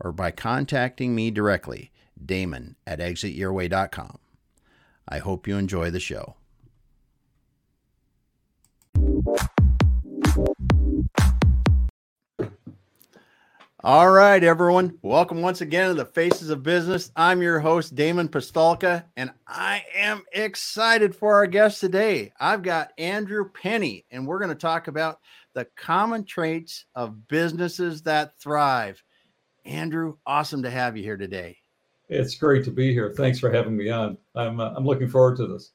or by contacting me directly, Damon at exityourway.com. I hope you enjoy the show. All right, everyone. Welcome once again to the Faces of Business. I'm your host, Damon Pistulka, and I am excited for our guest today. I've got Andrew Penny, and we're going to talk about the common traits of businesses that thrive. Andrew, awesome to have you here today. It's great to be here. Thanks for having me on. I'm uh, I'm looking forward to this.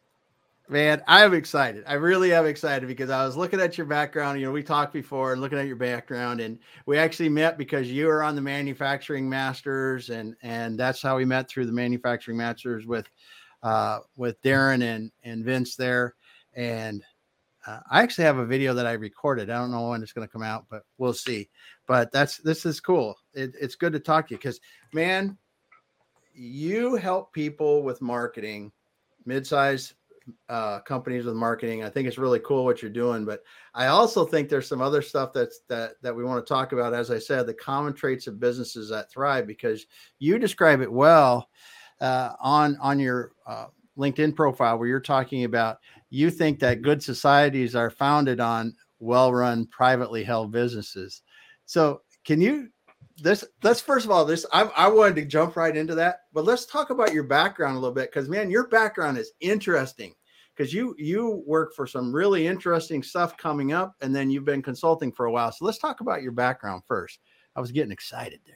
Man, I am excited. I really am excited because I was looking at your background. You know, we talked before and looking at your background, and we actually met because you were on the manufacturing masters, and and that's how we met through the manufacturing masters with uh, with Darren and and Vince there. And uh, I actually have a video that I recorded. I don't know when it's going to come out, but we'll see. But that's this is cool. It, it's good to talk to you because, man, you help people with marketing, mid-size uh, companies with marketing. I think it's really cool what you're doing. But I also think there's some other stuff that's that that we want to talk about. As I said, the common traits of businesses that thrive because you describe it well uh, on on your uh, LinkedIn profile where you're talking about you think that good societies are founded on well-run privately held businesses. So can you this let's first of all this I, I wanted to jump right into that, but let's talk about your background a little bit because man, your background is interesting because you you work for some really interesting stuff coming up, and then you've been consulting for a while. So let's talk about your background first. I was getting excited there.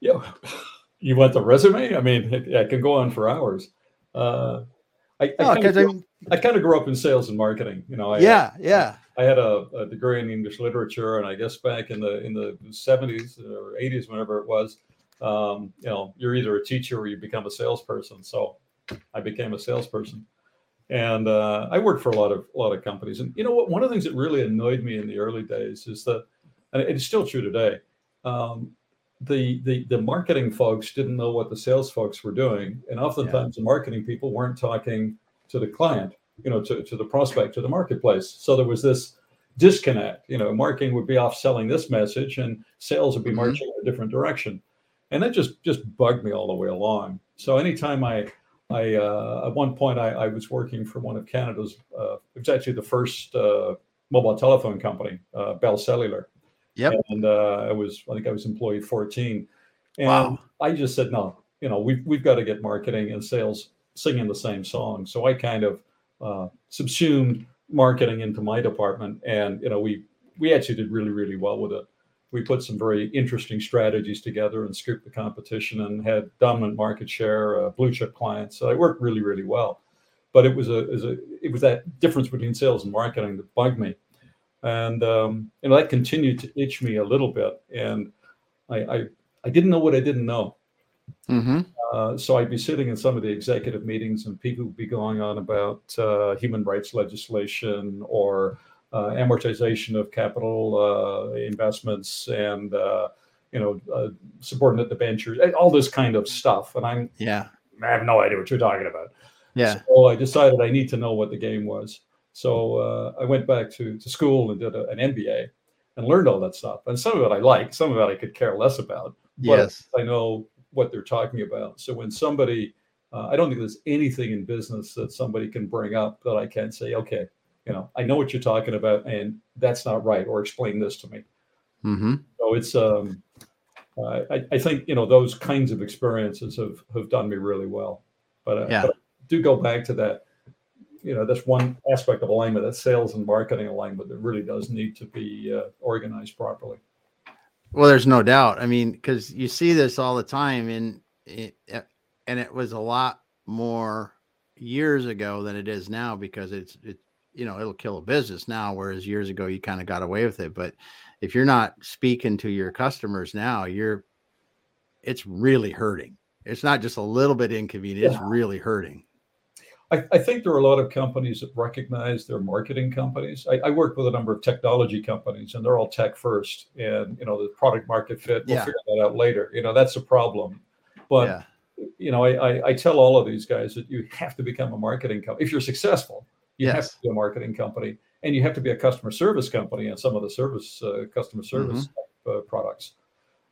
Yeah, you want the resume? I mean, I can go on for hours. Uh, I, I, kind of grew, I kind of grew up in sales and marketing. You know, I, yeah, yeah. I had a, a, degree in English literature, and I guess back in the in the seventies or eighties, whenever it was, um, you know, you're either a teacher or you become a salesperson. So I became a salesperson, and uh, I worked for a lot of a lot of companies. And you know what? One of the things that really annoyed me in the early days is that, and it's still true today. Um, the, the the marketing folks didn't know what the sales folks were doing, and oftentimes yeah. the marketing people weren't talking to the client, you know, to, to the prospect, to the marketplace. So there was this disconnect. You know, marketing would be off selling this message, and sales would be mm-hmm. marching in a different direction, and that just just bugged me all the way along. So anytime I I uh, at one point I, I, was working for one of Canada's uh, it was actually the first uh, mobile telephone company, uh, Bell Cellular, Yep. And uh, I was, I think I was employee 14. And wow. I just said, no, you know, we've, we've got to get marketing and sales singing the same song. So I kind of uh, subsumed marketing into my department. And, you know, we, we actually did really, really well with it. We put some very interesting strategies together and scooped the competition and had dominant market share, uh, blue chip clients. So it worked really, really well. But it was a, it was a, it was that difference between sales and marketing that bugged me and um, you know that continued to itch me a little bit, and I I, I didn't know what I didn't know. Mm-hmm. Uh, so I'd be sitting in some of the executive meetings, and people would be going on about uh, human rights legislation or uh, amortization of capital uh, investments and uh, you know uh, subordinate debentures, all this kind of stuff. And I'm yeah, I have no idea what you're talking about. Yeah. So I decided I need to know what the game was. So uh, I went back to, to school and did a, an MBA and learned all that stuff. And some of it I like, some of it I could care less about. But yes. I know what they're talking about. So when somebody, uh, I don't think there's anything in business that somebody can bring up that I can't say, okay, you know, I know what you're talking about, and that's not right, or explain this to me. Mm-hmm. So it's, um, uh, I, I think you know those kinds of experiences have have done me really well. But, uh, yeah. but do go back to that you know that's one aspect of alignment that sales and marketing alignment that really does need to be uh, organized properly well there's no doubt i mean because you see this all the time and it, and it was a lot more years ago than it is now because it's it you know it'll kill a business now whereas years ago you kind of got away with it but if you're not speaking to your customers now you're it's really hurting. It's not just a little bit inconvenient, yeah. it's really hurting. I, I, think there are a lot of companies that recognize their marketing companies. I, I, work with a number of technology companies, and they're all tech first. And you know, the product market fit, we'll yeah. figure that out later. You know, that's a problem. But yeah. you know, I, I, tell all of these guys that you have to become a marketing company if you're successful. You yes. have to be a marketing company, and you have to be a customer service company and some of the service uh, customer service mm-hmm. uh, products.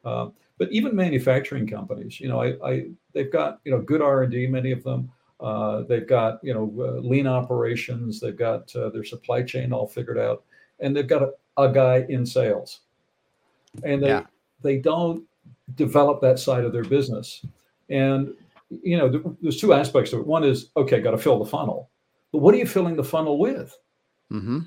Um, but even manufacturing companies, you know, I, I they've got you know good R and D, many of them uh, they've got you know uh, lean operations. They've got uh, their supply chain all figured out, and they've got a, a guy in sales, and they yeah. they don't develop that side of their business. And you know, there's two aspects to it. One is okay, got to fill the funnel, but what are you filling the funnel with? Mm-hmm.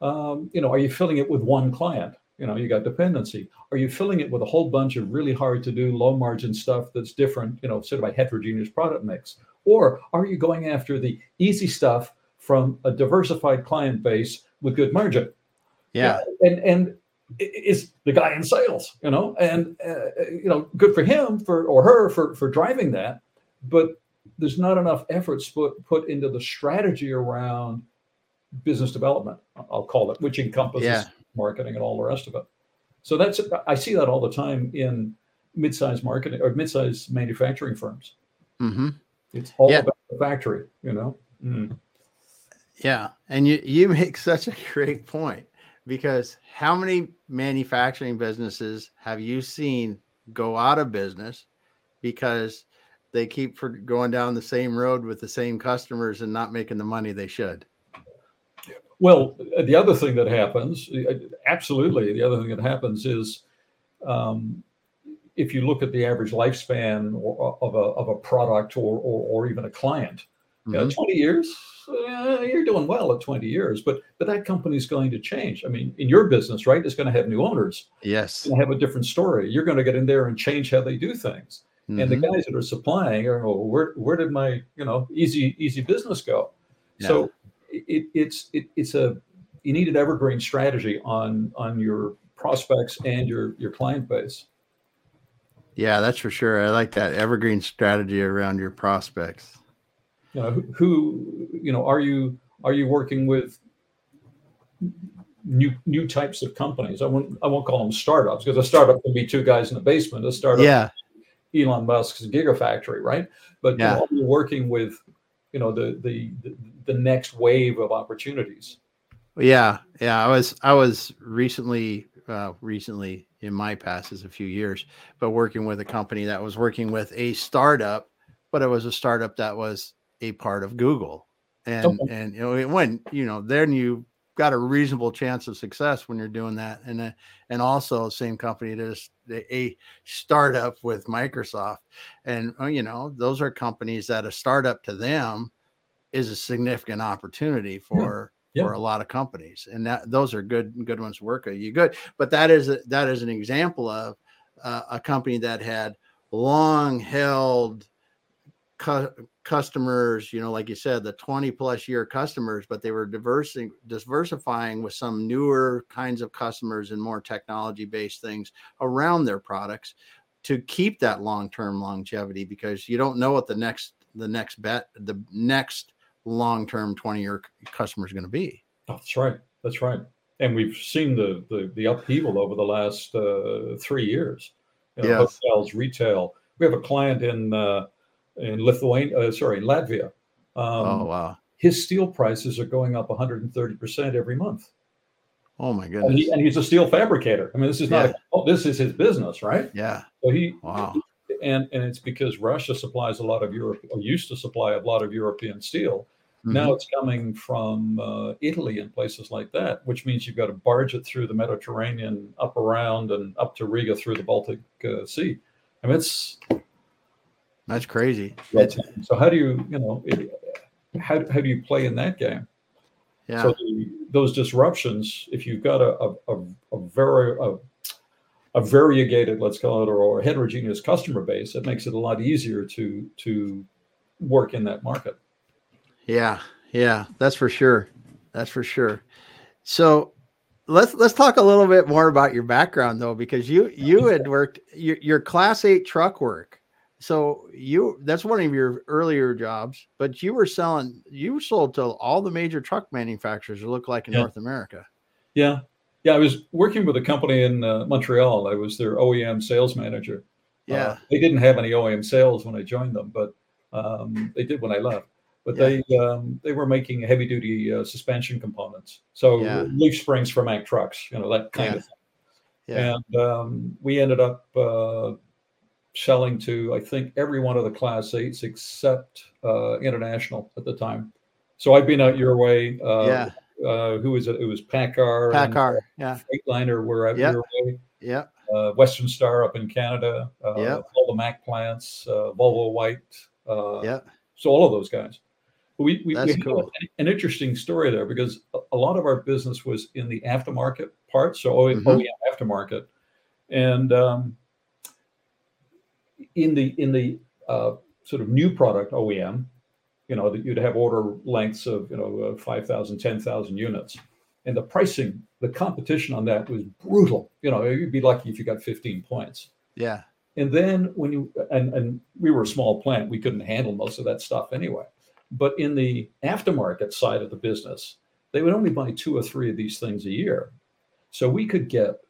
Um, you know, are you filling it with one client? You know, you got dependency. Are you filling it with a whole bunch of really hard to do, low margin stuff that's different? You know, sort of a heterogeneous product mix or are you going after the easy stuff from a diversified client base with good margin? Yeah. And and is the guy in sales, you know, and uh, you know, good for him for or her for for driving that, but there's not enough efforts put put into the strategy around business development. I'll call it, which encompasses yeah. Marketing and all the rest of it. So that's I see that all the time in mid-sized marketing or mid-sized manufacturing firms. Mm-hmm. It's all yeah. about the factory, you know. Mm. Yeah, and you you make such a great point because how many manufacturing businesses have you seen go out of business because they keep for going down the same road with the same customers and not making the money they should? Well, the other thing that happens, absolutely, the other thing that happens is um, if you look at the average lifespan of a, of a product or, or, or even a client, mm-hmm. you know, 20 years, uh, you're doing well at 20 years, but but that company is going to change. I mean, in your business, right, it's going to have new owners. Yes. To have a different story. You're going to get in there and change how they do things. Mm-hmm. And the mm-hmm. guys that are supplying are, oh, where, where did my, you know, easy, easy business go? Yeah. So it, it's, it, it's a, you need an evergreen strategy on, on your prospects and your, your client base. Yeah, that's for sure. I like that evergreen strategy around your prospects. You know, who, who you know, are you are you working with new new types of companies? I won't I won't call them startups because a startup can be two guys in the basement. A startup, yeah, Elon Musk's Gigafactory, right? But yeah. you know, you're working with you know the, the the the next wave of opportunities. Yeah, yeah. I was I was recently uh, recently in my past is a few years, but working with a company that was working with a startup, but it was a startup that was a part of Google. And okay. and you know when you know then you got a reasonable chance of success when you're doing that. And uh, and also same company that a startup with Microsoft. And uh, you know, those are companies that a startup to them is a significant opportunity for for a lot of companies, and that those are good good ones work with. You good, but that is a, that is an example of uh, a company that had long held cu- customers. You know, like you said, the twenty plus year customers, but they were diversing diversifying with some newer kinds of customers and more technology based things around their products to keep that long term longevity because you don't know what the next the next bet the next long term 20 year customer is going to be. That's right. That's right. And we've seen the the, the upheaval over the last uh, three years. You know, yes. Hotels, retail. We have a client in uh, in Lithuania, uh, sorry, in Latvia. Um, oh wow! His steel prices are going up 130 percent every month. Oh my goodness! And, he, and, he's a steel fabricator. I mean, this is not. Yeah. A, oh, this is his business, right? Yeah. So he. Wow. And and it's because Russia supplies a lot of Europe, or used to supply a lot of European steel, Mm-hmm. Now it's coming from uh, Italy and places like that, which means you've got to barge it through the Mediterranean, up around and up to Riga through the Baltic uh, Sea. I mean, it's that's crazy. so how do you, you know, it, how how do you play in that game? Yeah. So the, those disruptions, if you've got a a, a, a very a, a variegated, let's call it, or, or heterogeneous customer base, it makes it a lot easier to to work in that market. Yeah, yeah, that's for sure. That's for sure. So, let's let's talk a little bit more about your background though, because you you had worked your, your class eight truck work. So you that's one of your earlier jobs, but you were selling you sold to all the major truck manufacturers. It looked like in yeah. North America. Yeah, yeah. I was working with a company in uh, Montreal. I was their OEM sales manager. Uh, yeah, uh, they didn't have any OEM sales when I joined them, but um, they did when I left but yeah. they um, they were making heavy duty uh, suspension components. So yeah. leaf springs for Mack trucks, you know that kind yeah. of thing. Yeah. And um, we ended up uh, selling to I think every one of the class eights except uh, international at the time. So I've been out your way. Uh, yeah. Uh, who was it? It was Packard. PACCAR. yeah. Freightliner were out yep. your way. Yeah. Uh, Western Star up in Canada. Uh, yep. All the Mack plants. Uh, Volvo White. Uh, yeah. So all of those guys. We, we, That's we cool. an interesting story there because a lot of our business was in the aftermarket part, so OEM mm-hmm. aftermarket, and um, in the in the uh, sort of new product OEM, you know, that you'd have order lengths of you know uh, 5,000, 10,000 units, and the pricing, the competition on that was brutal. You know, you'd be lucky if you got 15 points. Yeah. And then when you and and we were a small plant, we couldn't handle most of that stuff anyway. But in the aftermarket side of the business, they would only buy two or three of these things a year. So we could get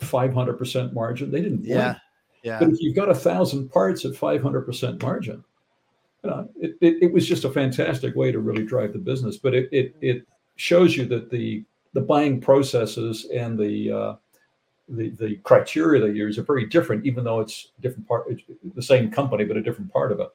500% margin. They didn't. Yeah. Yeah. But if you've got a thousand parts at 500% margin, you know, it, it, it, was just a fantastic way to really drive the business. But it, it, it shows you that the, the buying processes and the, uh, the, the criteria they use are very different, even though it's different part, it's the same company, but a different part of it.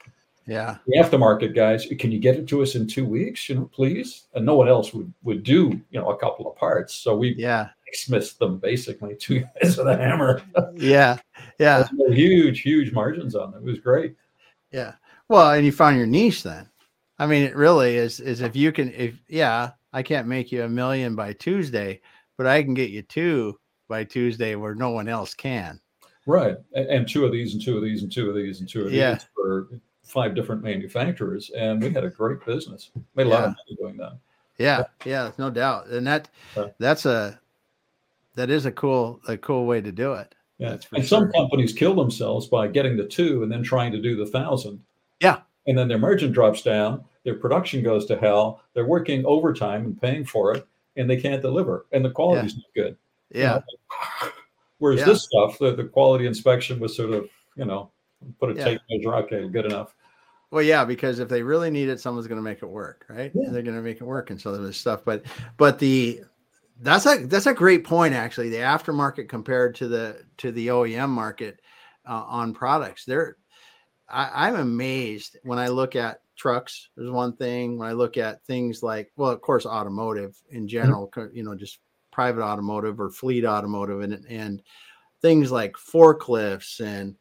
Yeah. We have the aftermarket guys, can you get it to us in two weeks? You know, please. And no one else would would do, you know, a couple of parts. So we yeah dismissed them basically two guys with a hammer. yeah. Yeah. huge, huge margins on them. It was great. Yeah. Well, and you found your niche then. I mean, it really is is if you can if yeah, I can't make you a million by Tuesday, but I can get you two by Tuesday where no one else can. Right. And, and two of these and two of these and two of these and two of these yeah. for five different manufacturers, and we had a great business. Made a lot of money doing that. Yeah, yeah, no doubt, and that that's a that is a cool a cool way to do it. Yeah, and sure. some companies kill themselves by getting the two and then trying to do the thousand. Yeah, and then their margin drops down, their production goes to hell. They're working overtime and paying for it, and they can't deliver, and the quality's yeah. not good. Yeah. You know? Whereas yeah. this stuff, the, the quality inspection was sort of, you know, put a yeah. tape measure. Okay, good enough. Well, yeah, because if they really need it, someone's going to make it work, right? Yeah. They're going to make it work, and so there's stuff. But but the that's a that's a great point actually. The aftermarket compared to the to the OEM market uh, on products, there, I'm amazed when I look at trucks. There's one thing when I look at things like, well, of course, automotive in mm-hmm. general, mm-hmm. you know, just private automotive or fleet automotive, and and things like forklifts and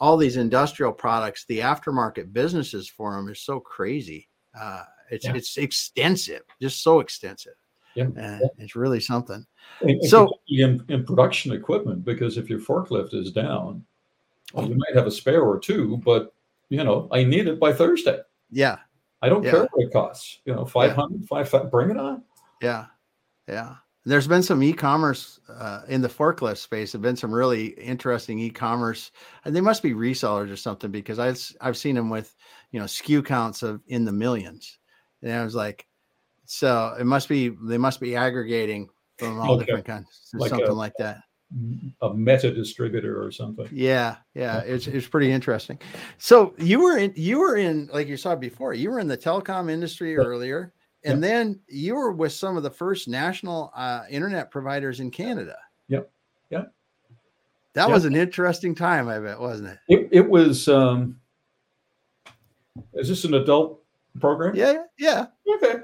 all these industrial products, the aftermarket businesses for them is so crazy. Uh, it's yeah. it's extensive, just so extensive. Yeah, uh, it's really something. And, so in, in, production equipment, because if your forklift is down, well, you might have a spare or two, but you know I need it by Thursday. Yeah, I don't yeah. care what it costs. You know, 500, yeah. 500, bring it on. Yeah, yeah. There's been some e-commerce uh, in the forklift space. Have been some really interesting e-commerce, and they must be resellers or something because I've I've seen them with you know SKU counts of in the millions, and I was like, so it must be they must be aggregating from all okay. different kinds, like something a, like that. A meta distributor or something. Yeah, yeah, it's it's pretty interesting. So you were in you were in like you saw before. You were in the telecom industry earlier and yep. then you were with some of the first national uh, internet providers in Canada. Yep. Yep. That yep. was an interesting time, I bet, wasn't it? It, it was. Um, is this an adult program? Yeah. Yeah. Okay.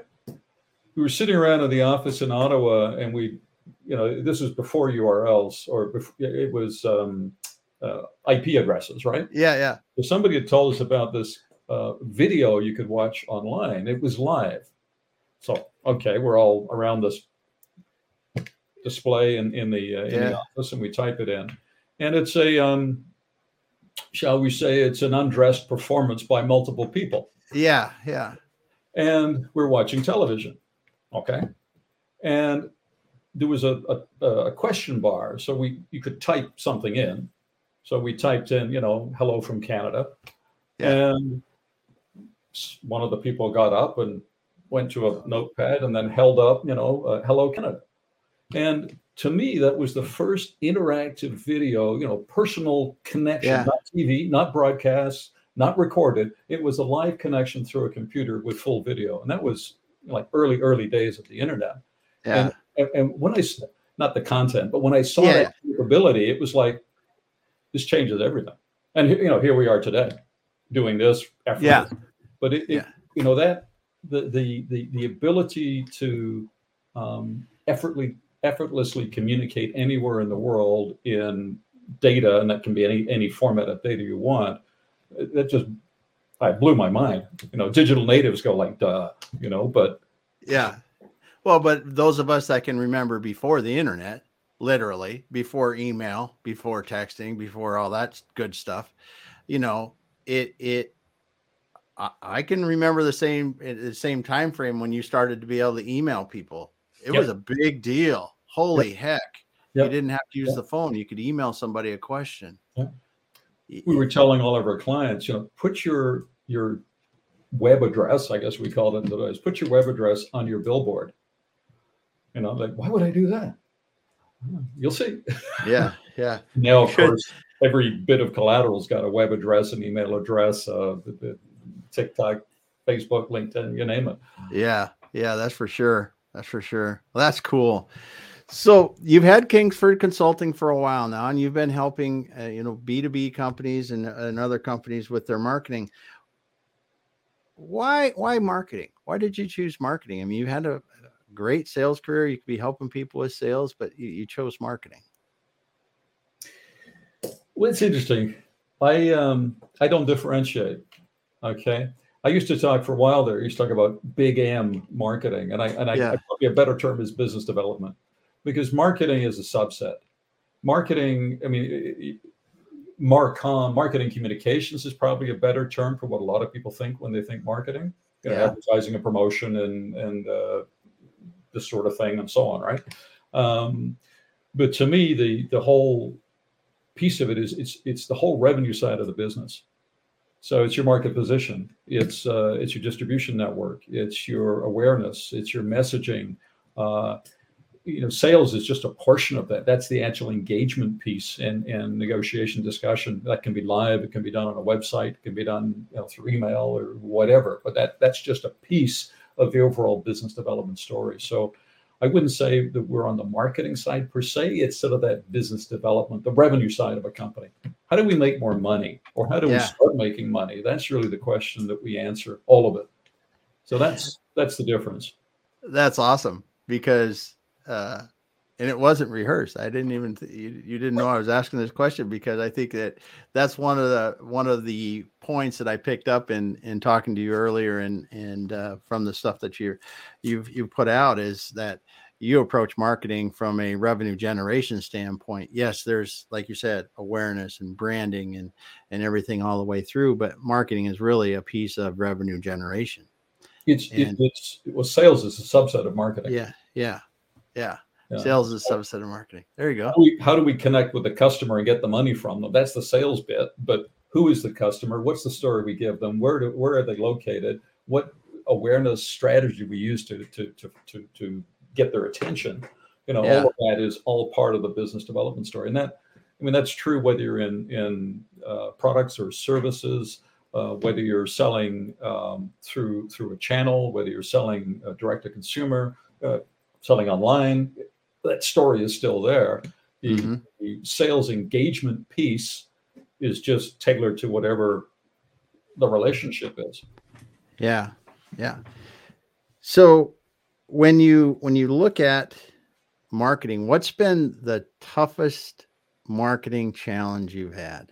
We were sitting around in the office in Ottawa, and we, you know, this was before URLs, or before, it was um, uh, IP addresses, right? Yeah. Yeah. So somebody had told us about this uh, video you could watch online. It was live so, okay, we're all around this display in, in, the, uh, in the office and we type it in. And it's a, um, shall we say, it's an undressed performance by multiple people. Yeah, yeah. And we're watching television. Okay. And there was a, a, a question bar, so we you could type something in. So we typed in, you know, hello from Canada, yeah. and one of the people got up and went to a notepad and then held up, you know, uh, hello Canada. And to me, that was the first interactive video, you know, personal connection, yeah. not TV, not broadcast, not recorded. It was a live connection through a computer with full video. And that was like early, early days of the internet. Yeah. And, and when I, not the content, but when I saw yeah. that capability, it was like, this changes everything. And, you know, here we are today doing this. Yeah. But it, yeah. you know, that the, the, the, the ability to um, effortlessly, effortlessly communicate anywhere in the world in data, and that can be any, any format of data you want, that just I blew my mind. You know, digital natives go like, duh, you know, but yeah. Well, but those of us that can remember before the internet, literally before email, before texting, before all that good stuff, you know, it it I, I can remember the same the same time frame when you started to be able to email people. It yep. was a big deal. Holy yep. heck. Yep. You didn't have to use the phone. You could email somebody a question we were telling all of our clients, you know, put your your web address, I guess we called it in the days, put your web address on your billboard. You know, like why would I do that? You'll see. Yeah, yeah. now, of course, every bit of collateral's got a web address, an email address, uh, TikTok, Facebook, LinkedIn, you name it. Yeah, yeah, that's for sure. That's for sure. Well, that's cool. So you've had Kingsford Consulting for a while now, and you've been helping, uh, you know, B two B companies and, and other companies with their marketing. Why why marketing? Why did you choose marketing? I mean, you had a great sales career. You could be helping people with sales, but you, you chose marketing. Well, it's interesting. I um I don't differentiate. Okay. I used to talk for a while there. I used to talk about big M marketing, and I and I, yeah. I probably a better term is business development because marketing is a subset. Marketing, I mean, Marcom, marketing communications is probably a better term for what a lot of people think when they think marketing, you know, yeah. advertising and promotion and and uh, this sort of thing and so on, right? Um, but to me, the the whole piece of it is it's it's the whole revenue side of the business. So it's your market position, it's uh, it's your distribution network, it's your awareness, it's your messaging. Uh, you know, sales is just a portion of that. That's the actual engagement piece and, and negotiation discussion. That can be live. It can be done on a website. It can be done you know, through email or whatever. But that that's just a piece of the overall business development story. So I wouldn't say that we're on the marketing side per se. It's sort of that business development, the revenue side of a company. How do we make more money, or how do yeah. we start making money? That's really the question that we answer. All of it. So that's that's the difference. That's awesome because uh, and it wasn't rehearsed. I didn't even th- you, you didn't know I was asking this question because I think that that's one of the one of the points that I picked up in in talking to you earlier and and uh, from the stuff that you you've you've put out is that you approach marketing from a revenue generation standpoint. Yes, there's like you said awareness and branding and and everything all the way through, but marketing is really a piece of revenue generation. It's and, it, it's well, sales is a subset of marketing. Yeah, yeah. Yeah. Yeah. Sales is a subset of marketing. There you go. How do, we, how do we connect with the customer and get the money from them? That's the sales bit. But who is the customer? What's the story we give them? Where do, where are they located? What awareness strategy we use to to to to, to get their attention? You know, yeah. all of that is all part of the business development story. And that, I mean, that's true whether you're in in uh, products or services. Uh, whether you're selling um, through through a channel, whether you're selling uh, direct to consumer, uh, selling online, that story is still there. The, mm-hmm. the sales engagement piece is just tailored to whatever the relationship is. Yeah. Yeah. So when you when you look at marketing, what's been the toughest marketing challenge you've had?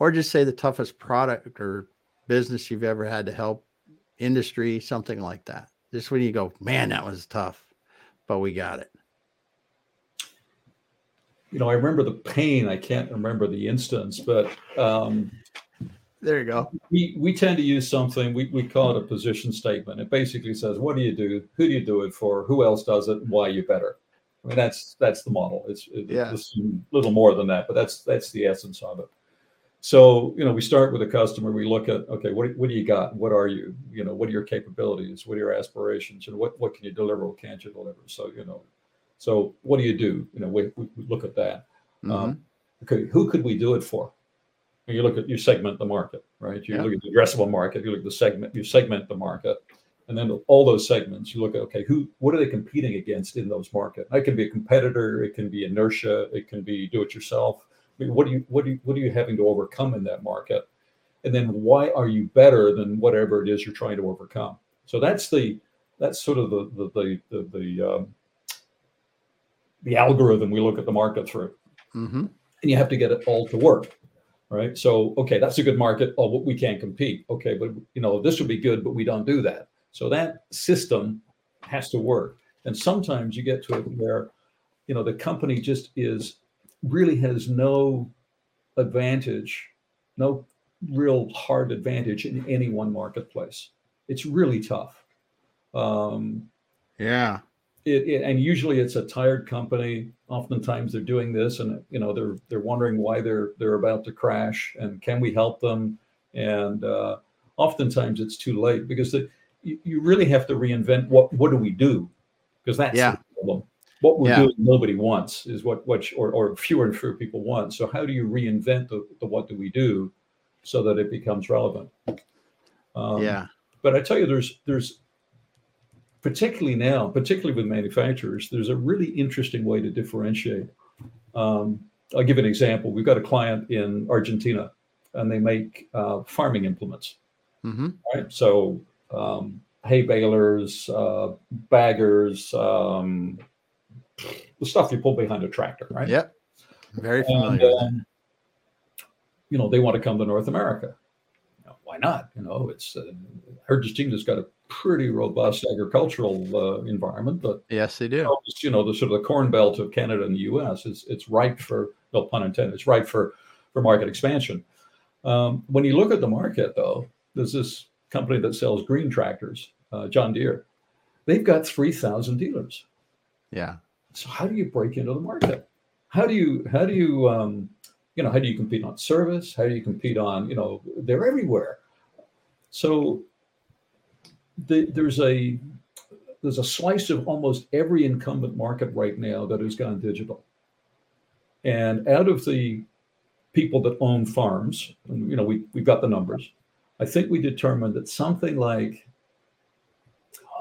Or just say the toughest product or business you've ever had to help, industry, something like that? Just when you go, man, that was tough, but we got it. You know, I remember the pain. I can't remember the instance, but um, there you go. We we tend to use something we, we call it a position statement. It basically says, what do you do? Who do you do it for? Who else does it? Why you better? I mean, that's that's the model. It's, yeah. it's a little more than that, but that's that's the essence of it. So you know, we start with a customer. We look at okay, what what do you got? What are you? You know, what are your capabilities? What are your aspirations? And what what can you deliver? What can't you deliver? So you know, so what do you do? You know, we, we look at that. Mm-hmm. Um, okay, who could we do it for? And you look at you segment the market, right? You yeah. look at the addressable market. You look at the segment. You segment the market, and then all those segments. You look at okay, who what are they competing against in those market? That can be a competitor. It can be inertia. It can be do it yourself I mean, what do you what do you what are you having to overcome in that market? And then why are you better than whatever it is you're trying to overcome? So that's the that's sort of the the the the, the, um, the algorithm we look at the market through, mm-hmm. and you have to get it all to work, right? So okay, that's a good market. Oh, we can't compete. Okay, but you know this would be good, but we don't do that. So that system has to work. And sometimes you get to it where, you know, the company just is really has no advantage, no real hard advantage in any one marketplace. It's really tough. Um, yeah. It, it, and usually it's a tired company. Oftentimes they're doing this, and you know they're they're wondering why they're they're about to crash, and can we help them? And uh, oftentimes it's too late because the, you, you really have to reinvent what what do we do? Because that's yeah. What we're yeah. doing nobody wants is what what or, or fewer and fewer people want. So how do you reinvent the, the what do we do so that it becomes relevant? Um, yeah. but i tell you there's there's particularly now particularly with manufacturers there's a really interesting way to differentiate. Um, i'll give an example. We've got a client in argentina and they make uh, farming implements. Mm-hmm. right? So um, hay balers uh, baggers um, the stuff you pull behind a tractor, right? Yep. Very familiar. And, um, you know, they want to come to North America. You know, why not? You know, it's uh, Argentina's got a pretty robust agricultural uh, environment, but yes, they do. You know, you know, the sort of the corn belt of Canada and the U.S. is it's ripe for no pun intended. It's ripe for for market expansion. Um, when you look at the market, though, there's this company that sells green tractors, uh, John Deere. They've got three thousand dealers. Yeah. So how do you break into the market? How do you how do you um, you know how do you compete on service? How do you compete on you know they're everywhere. So the, there's a there's a slice of almost every incumbent market right now that has gone digital. And out of the people that own farms, you know, we, we've got the numbers. I think we determined that something like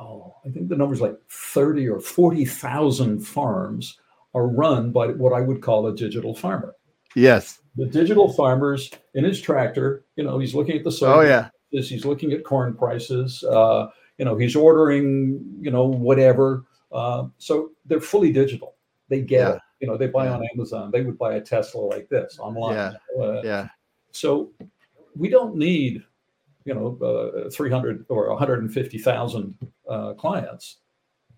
oh, I think the number's like 30 or 40,000 farms are run by what I would call a digital farmer. Yes. The digital farmers in his tractor, you know, he's looking at the soil. Oh, yeah. He's looking at corn prices. Uh, you know, he's ordering, you know, whatever. Uh, so they're fully digital. They get yeah. You know, they buy yeah. on Amazon. They would buy a Tesla like this online. Yeah. Uh, yeah. So we don't need you know, uh, 300 or 150,000 uh, clients,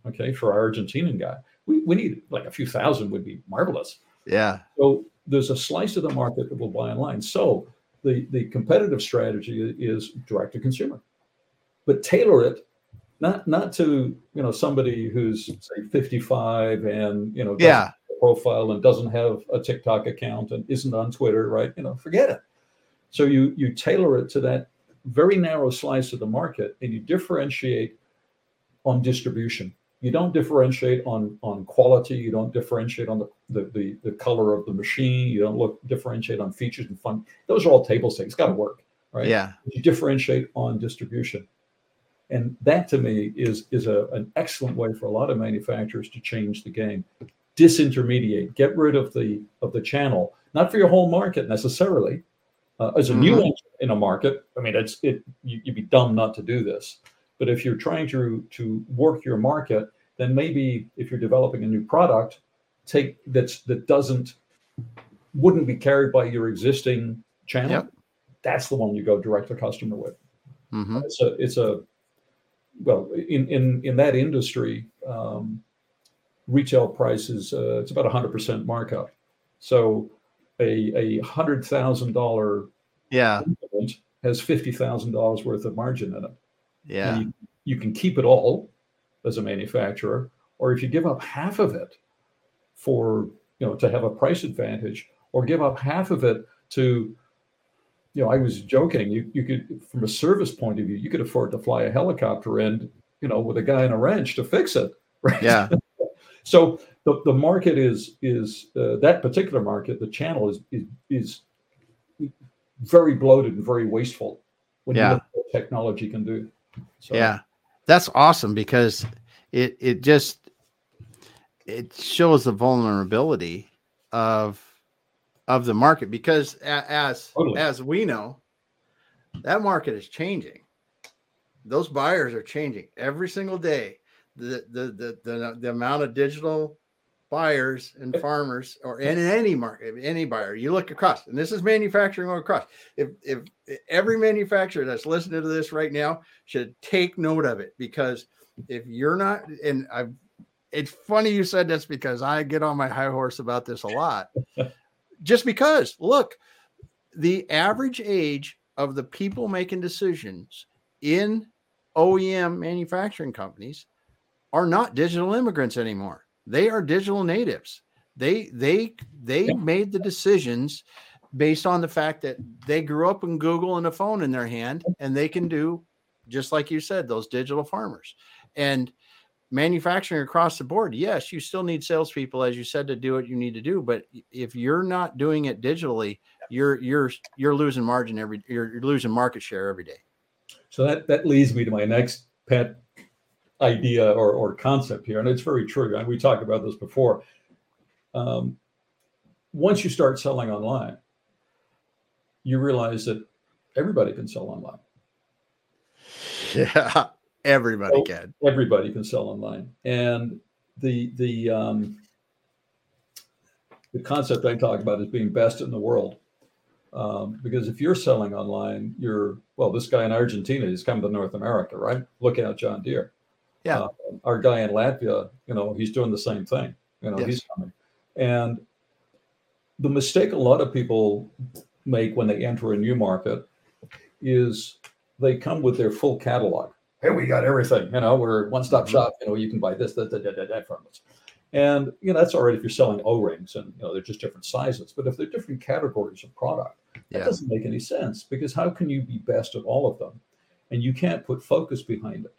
okay, for our Argentinian guy. We, we need like a few thousand would be marvelous. Yeah. So there's a slice of the market that will buy online. So the, the competitive strategy is direct to consumer, but tailor it not not to you know somebody who's say 55 and you know yeah profile and doesn't have a TikTok account and isn't on Twitter, right? You know, forget it. So you you tailor it to that very narrow slice of the market and you differentiate on distribution. You don't differentiate on on quality. You don't differentiate on the, the the, the, color of the machine. You don't look differentiate on features and fun. Those are all table stakes. It's got to work, right? Yeah. You differentiate on distribution, and that to me is is a, an excellent way for a lot of manufacturers to change the game. Disintermediate. Get rid of the of the channel, not for your whole market necessarily, uh, as a mm-hmm. new entrant in a market, I mean, it's it you, would be dumb not to do this. But if you're trying to to work your market, then maybe if you're developing a new product, take that's that doesn't wouldn't be carried by your existing channel. Yep. That's the one you go direct to customer with. Mm-hmm. It's a it's a well in in in that industry, um, retail prices uh, it's about a hundred percent markup. So a a hundred thousand dollar yeah has fifty thousand dollars worth of margin in it. Yeah, you, you can keep it all as a manufacturer, or if you give up half of it for you know to have a price advantage, or give up half of it to you know, I was joking. You you could, from a service point of view, you could afford to fly a helicopter in, you know, with a guy in a wrench to fix it, right? Yeah. so the, the market is is uh, that particular market. The channel is is, is very bloated and very wasteful when yeah. you what technology can do. So. Yeah, that's awesome because it it just it shows the vulnerability of of the market because as totally. as we know that market is changing those buyers are changing every single day the the the the, the amount of digital buyers and farmers or in any market any buyer you look across and this is manufacturing across. If if every manufacturer that's listening to this right now should take note of it because if you're not and i it's funny you said this because i get on my high horse about this a lot. Just because look the average age of the people making decisions in OEM manufacturing companies are not digital immigrants anymore. They are digital natives. They they they yeah. made the decisions based on the fact that they grew up in Google and a phone in their hand and they can do just like you said those digital farmers. And manufacturing across the board, yes, you still need salespeople, as you said, to do what you need to do. But if you're not doing it digitally, you're you're you're losing margin every you're, you're losing market share every day. So that that leads me to my next pet idea or, or concept here, and it's very true. And we talked about this before. Um, once you start selling online, you realize that everybody can sell online. Yeah. Everybody so can. Everybody can sell online, and the the um, the concept I talk about is being best in the world. Um, because if you're selling online, you're well. This guy in Argentina, he's coming to North America, right? Look out, John Deere. Yeah. Uh, our guy in Latvia, you know, he's doing the same thing. You know, yes. he's coming. And the mistake a lot of people make when they enter a new market is they come with their full catalog hey, we got everything. You know, we're one stop mm-hmm. shop. You know, you can buy this, that, that, that, that from us. And you know, that's all right if you're selling O rings and you know they're just different sizes. But if they're different categories of product, that yeah. doesn't make any sense because how can you be best of all of them? And you can't put focus behind it.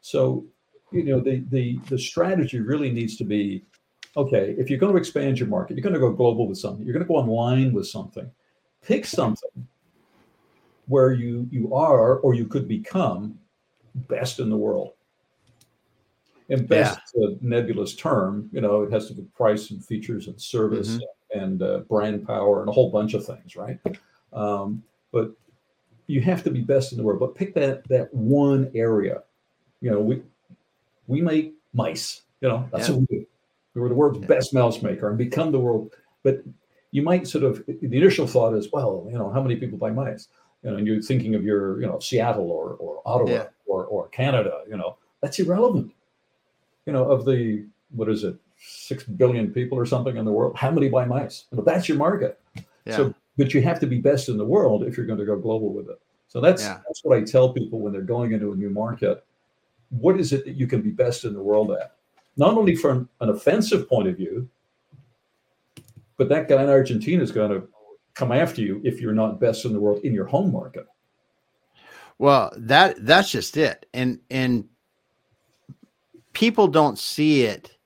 So, you know, the the the strategy really needs to be okay, if you're going to expand your market, you're going to go global with something, you're going to go online with something, pick something where you you are or you could become best in the world. And best yeah. is a nebulous term. You know, it has to do with price and features and service mm-hmm. and uh, brand power and a whole bunch of things, right? Um, but you have to be best in the world. But pick that that one area. You know, we we make mice. You know, that's yeah. what we do. We were the world's yeah. best mouse maker and become the world. But you might sort of the initial thought is, well, you know, how many people buy mice? You know, and you're thinking of your, you know, Seattle or or Ottawa. Yeah or, or Canada, you know, that's irrelevant. You know, of the, what is it, six billion people or something in the world, how many buy mice? You know, that's your market. So, but you have to be best in the world if you're going to go global with it. So that's that's what I tell people when they're going into a new market. What is it that you can be best in the world at? Not only from an offensive point of view, but that guy in Argentina is going to come after you if you're not best in the world in your home market. Well, that that's just it. And and people don't see it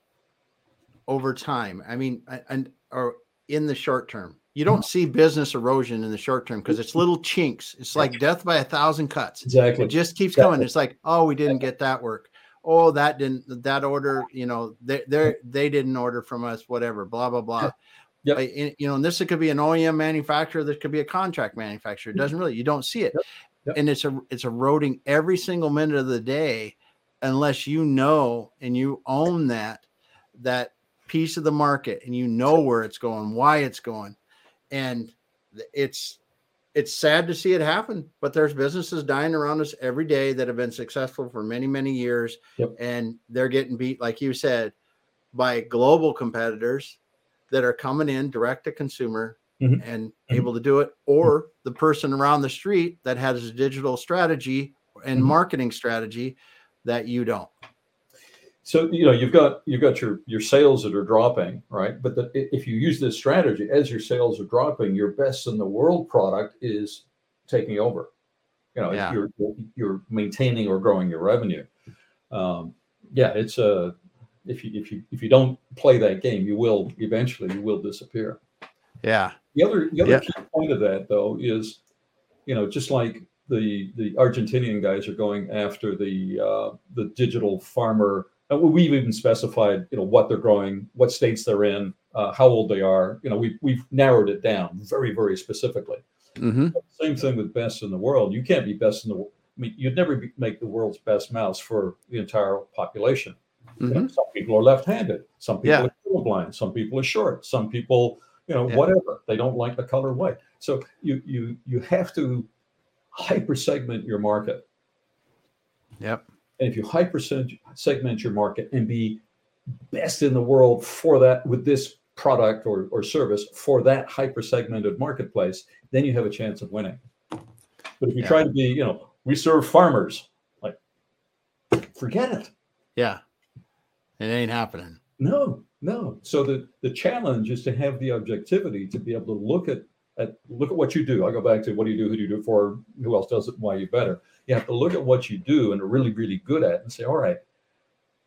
over time. I mean, and or in the short term. You don't see business erosion in the short term because it's little chinks. It's like death by a thousand cuts. Exactly. It just keeps exactly. coming. It's like, oh, we didn't get that work. Oh, that didn't that order, you know, they they they didn't order from us, whatever, blah, blah, blah. Yep. you know, and this could be an OEM manufacturer, this could be a contract manufacturer. It mm-hmm. doesn't really, you don't see it. Yep. Yep. And it's a it's eroding every single minute of the day unless you know and you own that that piece of the market and you know where it's going, why it's going. And it's it's sad to see it happen, but there's businesses dying around us every day that have been successful for many, many years. Yep. And they're getting beat, like you said, by global competitors that are coming in direct to consumer mm-hmm. and mm-hmm. able to do it, or the person around the street that has a digital strategy and mm-hmm. marketing strategy that you don't. So you know you've got you've got your your sales that are dropping, right? But the, if you use this strategy as your sales are dropping, your best in the world product is taking over. You know, yeah. you're you're maintaining or growing your revenue. Um, yeah, it's a if you if you if you don't play that game, you will eventually you will disappear. Yeah. The other the other yeah. key point of that though is, you know, just like the the Argentinian guys are going after the uh, the digital farmer we've even specified, you know, what they're growing, what states they're in, uh, how old they are. You know, we've we've narrowed it down very very specifically. Mm-hmm. Same thing with best in the world. You can't be best in the. I mean, you'd never be, make the world's best mouse for the entire population. Mm-hmm. You know, some people are left-handed. Some people yeah. are colorblind. Some people are short. Some people, you know, yeah. whatever. They don't like the color white. So you you you have to hyper segment your market. Yep. And if you hyper segment your market and be best in the world for that with this product or, or service for that hyper segmented marketplace, then you have a chance of winning. But if you yeah. try to be, you know, we serve farmers, like forget it. Yeah. It ain't happening. No, no. So the, the challenge is to have the objectivity to be able to look at, at look at what you do. I go back to what do you do, who do you do it for, who else does it, why you better you have to look at what you do and are really, really good at and say, all right,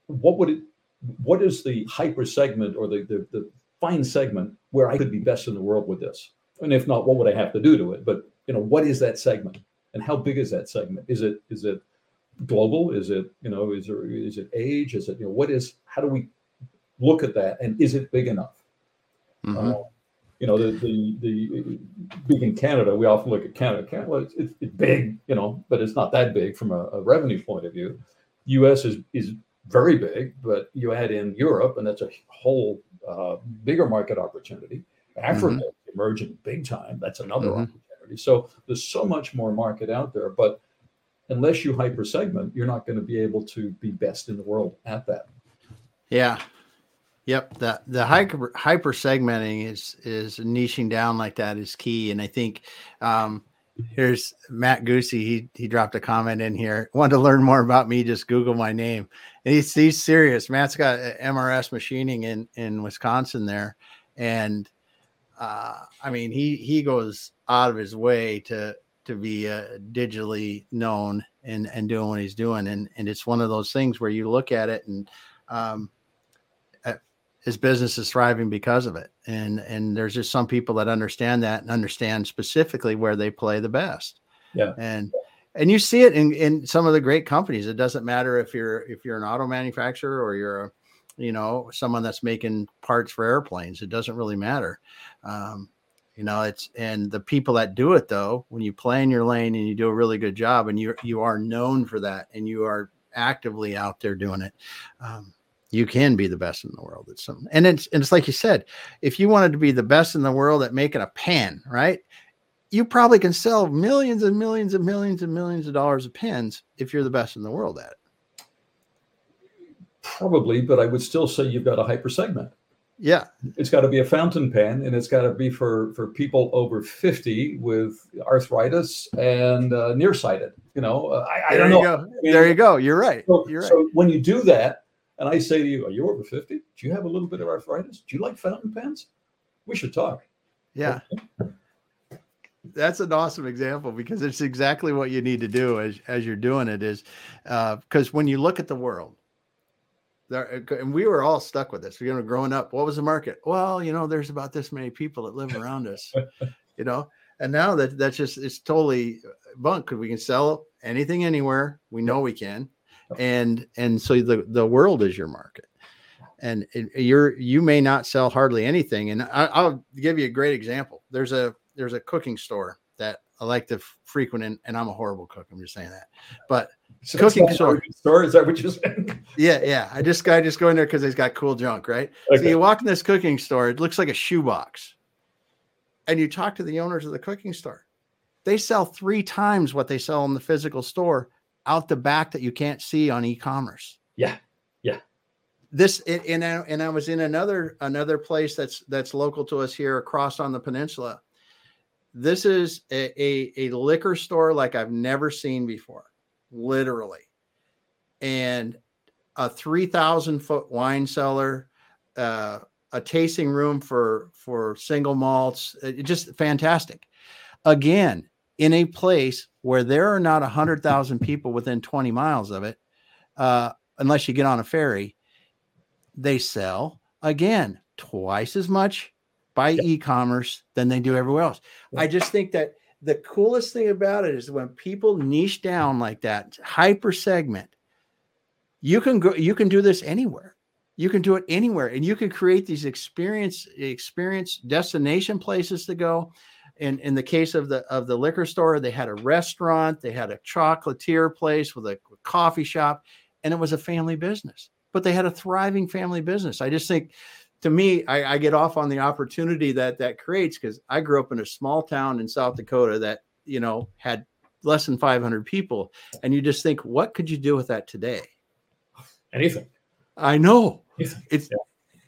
what would it, what is the hyper segment or the, the, the fine segment where I could be best in the world with this? And if not, what would I have to do to it? But you know, what is that segment? And how big is that segment? Is it is it global? Is it, you know, is there is it age? Is it, you know, what is how do we look at that and is it big enough? Mm-hmm. Uh, you know, the, the, the big in Canada, we often look at Canada. Canada, it's, it's big, you know, but it's not that big from a, a revenue point of view. U.S. is is very big, but you add in Europe, and that's a whole uh, bigger market opportunity. Africa mm-hmm. emerging big time. That's another mm-hmm. opportunity. So there's so much more market out there, but unless you hyper segment, you're not going to be able to be best in the world at that. Yeah, Yep, the the hyper hyper segmenting is is niching down like that is key, and I think um, here's Matt Guse. He he dropped a comment in here. Want to learn more about me? Just Google my name. And he's he's serious. Matt's got MRS machining in in Wisconsin there, and uh, I mean he he goes out of his way to to be uh, digitally known and and doing what he's doing, and and it's one of those things where you look at it and um, his business is thriving because of it. And and there's just some people that understand that and understand specifically where they play the best. Yeah. And and you see it in, in some of the great companies. It doesn't matter if you're if you're an auto manufacturer or you're a you know someone that's making parts for airplanes. It doesn't really matter. Um, you know it's and the people that do it though when you play in your lane and you do a really good job and you you are known for that and you are actively out there doing it um, you can be the best in the world at something. And it's and it's like you said, if you wanted to be the best in the world at making a pen, right? You probably can sell millions and millions and millions and millions of dollars of pens if you're the best in the world at it. Probably, but I would still say you've got a hyper segment. Yeah. It's got to be a fountain pen and it's got to be for for people over 50 with arthritis and uh, nearsighted. You know, uh, I, I don't know. I mean, there you go. You're right. So, You're right. So when you do that, and I say to you, Are you over 50? Do you have a little bit of arthritis? Do you like fountain pens? We should talk. Yeah. That's an awesome example because it's exactly what you need to do as, as you're doing it is because uh, when you look at the world, there, and we were all stuck with this. You know, growing up, what was the market? Well, you know, there's about this many people that live around us, you know, and now that that's just it's totally bunk because we can sell anything anywhere. We know we can, and and so the the world is your market. And it, you're you may not sell hardly anything. And I, will give you a great example. There's a there's a cooking store that i like to frequent and, and i'm a horrible cook i'm just saying that. But so cooking store store? Is that what you're saying? Yeah yeah. I just guy just go in there because he's got cool junk right? Okay. so you walk in this cooking store it looks like a shoebox. And you talk to the owners of the cooking store. They sell three times what they sell in the physical store out the back that you can't see on e-commerce. Yeah. Yeah. this and I, and I was in another another place that's that's local to us here across on the peninsula. This is a, a, a liquor store like I've never seen before, literally, and a three thousand foot wine cellar, uh, a tasting room for for single malts, it, just fantastic. Again, in a place where there are not a hundred thousand people within twenty miles of it, uh, unless you get on a ferry they sell again twice as much by yep. e-commerce than they do everywhere else. Yep. I just think that the coolest thing about it is when people niche down like that, hyper segment, you can go, you can do this anywhere. You can do it anywhere, and you can create these experience experience destination places to go. In in the case of the of the liquor store, they had a restaurant, they had a chocolatier place with a coffee shop, and it was a family business but they had a thriving family business. I just think to me, I, I get off on the opportunity that that creates because I grew up in a small town in South Dakota that, you know, had less than 500 people. And you just think, what could you do with that today? Anything. I know. Anything. It's, yeah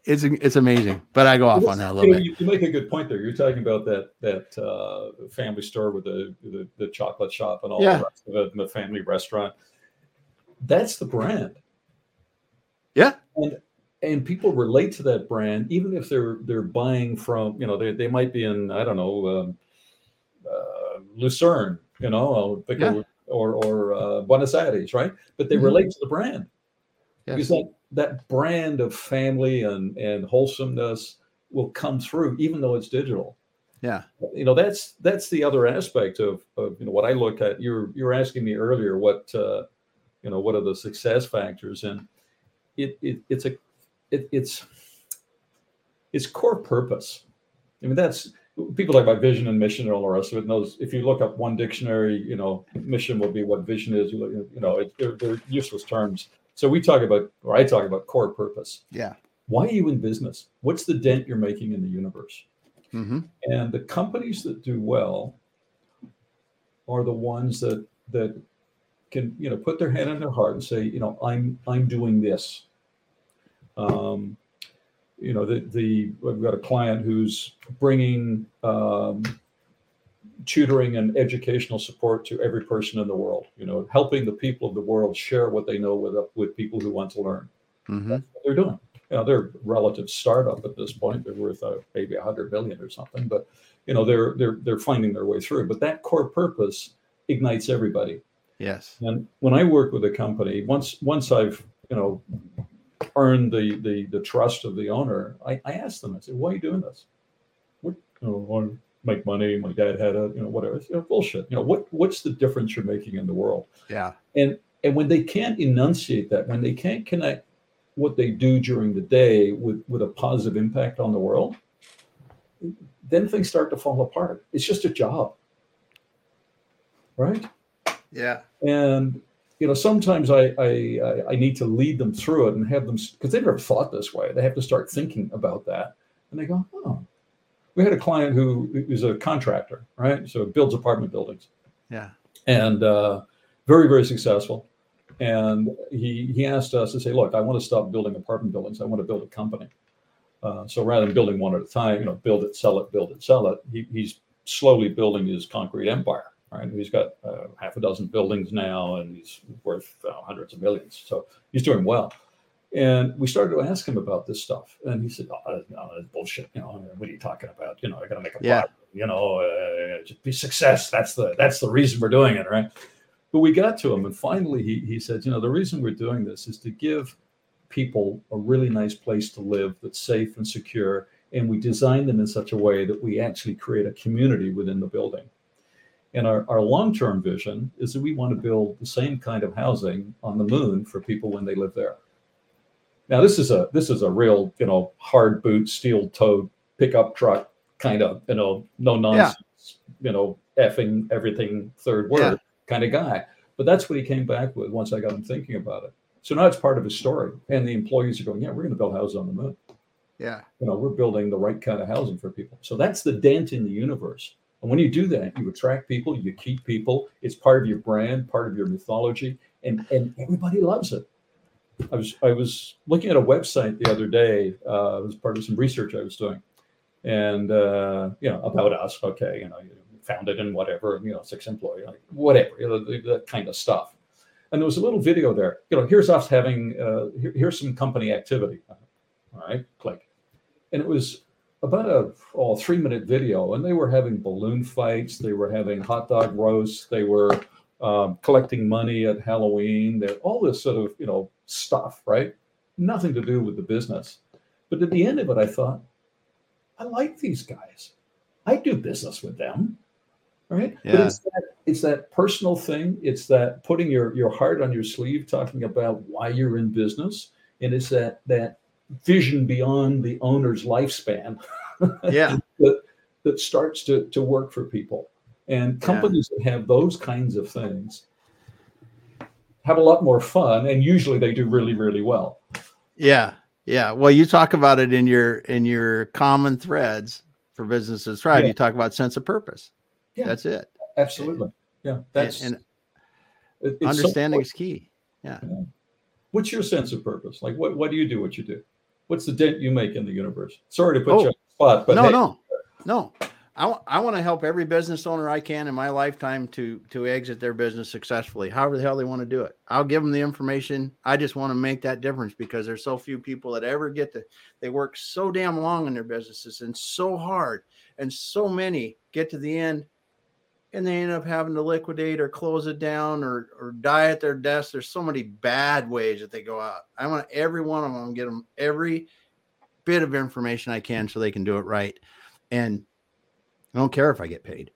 it's it's amazing. But I go off on that a little you know, bit. You make a good point there. You're talking about that that uh, family store with the, the, the chocolate shop and all yeah. the rest of it, and the family restaurant. That's the brand. Yeah. And and people relate to that brand even if they're they're buying from you know they, they might be in I don't know um, uh, Lucerne you know yeah. or or uh, Buenos Aires right but they mm-hmm. relate to the brand yes. because that that brand of family and and wholesomeness will come through even though it's digital yeah you know that's that's the other aspect of, of you know what I look at you're you're asking me earlier what uh, you know what are the success factors and it, it it's a it, it's its core purpose. I mean, that's people talk about vision and mission and all the rest of it. And those, if you look up one dictionary, you know, mission will be what vision is. You, look, you know, it, they're, they're useless terms. So we talk about, or I talk about core purpose. Yeah. Why are you in business? What's the dent you're making in the universe? Mm-hmm. And the companies that do well are the ones that that can you know put their hand on their heart and say, you know, I'm I'm doing this. Um, you know, the the we've got a client who's bringing um, tutoring and educational support to every person in the world. You know, helping the people of the world share what they know with with people who want to learn. Mm-hmm. That's what they're doing. You know, they're a relative startup at this point. They're worth uh, maybe a hundred billion or something, but you know, they're they're they're finding their way through. But that core purpose ignites everybody. Yes. And when I work with a company, once once I've you know earned the the the trust of the owner, I, I ask them. I say, "Why are you doing this? What you know, make money? My dad had a you know whatever. It's, you know, bullshit. You know what what's the difference you're making in the world? Yeah. And and when they can't enunciate that, when they can't connect what they do during the day with with a positive impact on the world, then things start to fall apart. It's just a job, right? Yeah. And you know, sometimes I, I I need to lead them through it and have them because they never thought this way. They have to start thinking about that, and they go, "Oh." We had a client who is a contractor, right? So builds apartment buildings. Yeah. And uh, very very successful. And he he asked us to say, "Look, I want to stop building apartment buildings. I want to build a company." Uh, so rather than building one at a time, you know, build it, sell it, build it, sell it, he, he's slowly building his concrete empire right? He's got uh, half a dozen buildings now, and he's worth uh, hundreds of millions. So he's doing well. And we started to ask him about this stuff, and he said, "Oh, no, that's bullshit. You know, what are you talking about? You know, I got to make a yeah. Product. You know, uh, be success. That's the that's the reason we're doing it, right?" But we got to him, and finally he he said, "You know, the reason we're doing this is to give people a really nice place to live that's safe and secure." And we design them in such a way that we actually create a community within the building. And our, our long term vision is that we want to build the same kind of housing on the moon for people when they live there. Now this is a this is a real you know hard boot steel toed pickup truck kind of you know no nonsense yeah. you know effing everything third word yeah. kind of guy. But that's what he came back with once I got him thinking about it. So now it's part of his story, and the employees are going, yeah, we're going to build houses on the moon. Yeah, you know, we're building the right kind of housing for people. So that's the dent in the universe. And when you do that, you attract people, you keep people. It's part of your brand, part of your mythology, and and everybody loves it. I was I was looking at a website the other day. Uh, it was part of some research I was doing, and uh, you know about us. Okay, you know, founded and whatever, you know, six employee, like whatever, you know, that kind of stuff. And there was a little video there. You know, here's us having uh, here, here's some company activity. All right, click, and it was about a oh, three minute video, and they were having balloon fights, they were having hot dog roasts, they were um, collecting money at Halloween, all this sort of you know stuff, right? Nothing to do with the business. But at the end of it, I thought, I like these guys. I do business with them, right? Yeah. But it's that, it's that personal thing. It's that putting your your heart on your sleeve, talking about why you're in business, and it's that that vision beyond the owner's lifespan. Yeah. that, that starts to, to work for people. And companies yeah. that have those kinds of things have a lot more fun and usually they do really, really well. Yeah. Yeah. Well, you talk about it in your in your common threads for businesses right? Yeah. You talk about sense of purpose. Yeah. That's it. Absolutely. Yeah. That's and, and understanding so is key. Yeah. yeah. What's your sense of purpose? Like what what do you do what you do? what's the dent you make in the universe? Sorry to put oh, you on the spot, but no, hey. no, no. I, I want to help every business owner I can in my lifetime to to exit their business successfully, however the hell they want to do it. I'll give them the information. I just want to make that difference because there's so few people that ever get to. They work so damn long in their businesses and so hard, and so many get to the end and they end up having to liquidate or close it down or or die at their desk. There's so many bad ways that they go out. I want every one of them get them every bit of information I can so they can do it right. And I don't care if I get paid.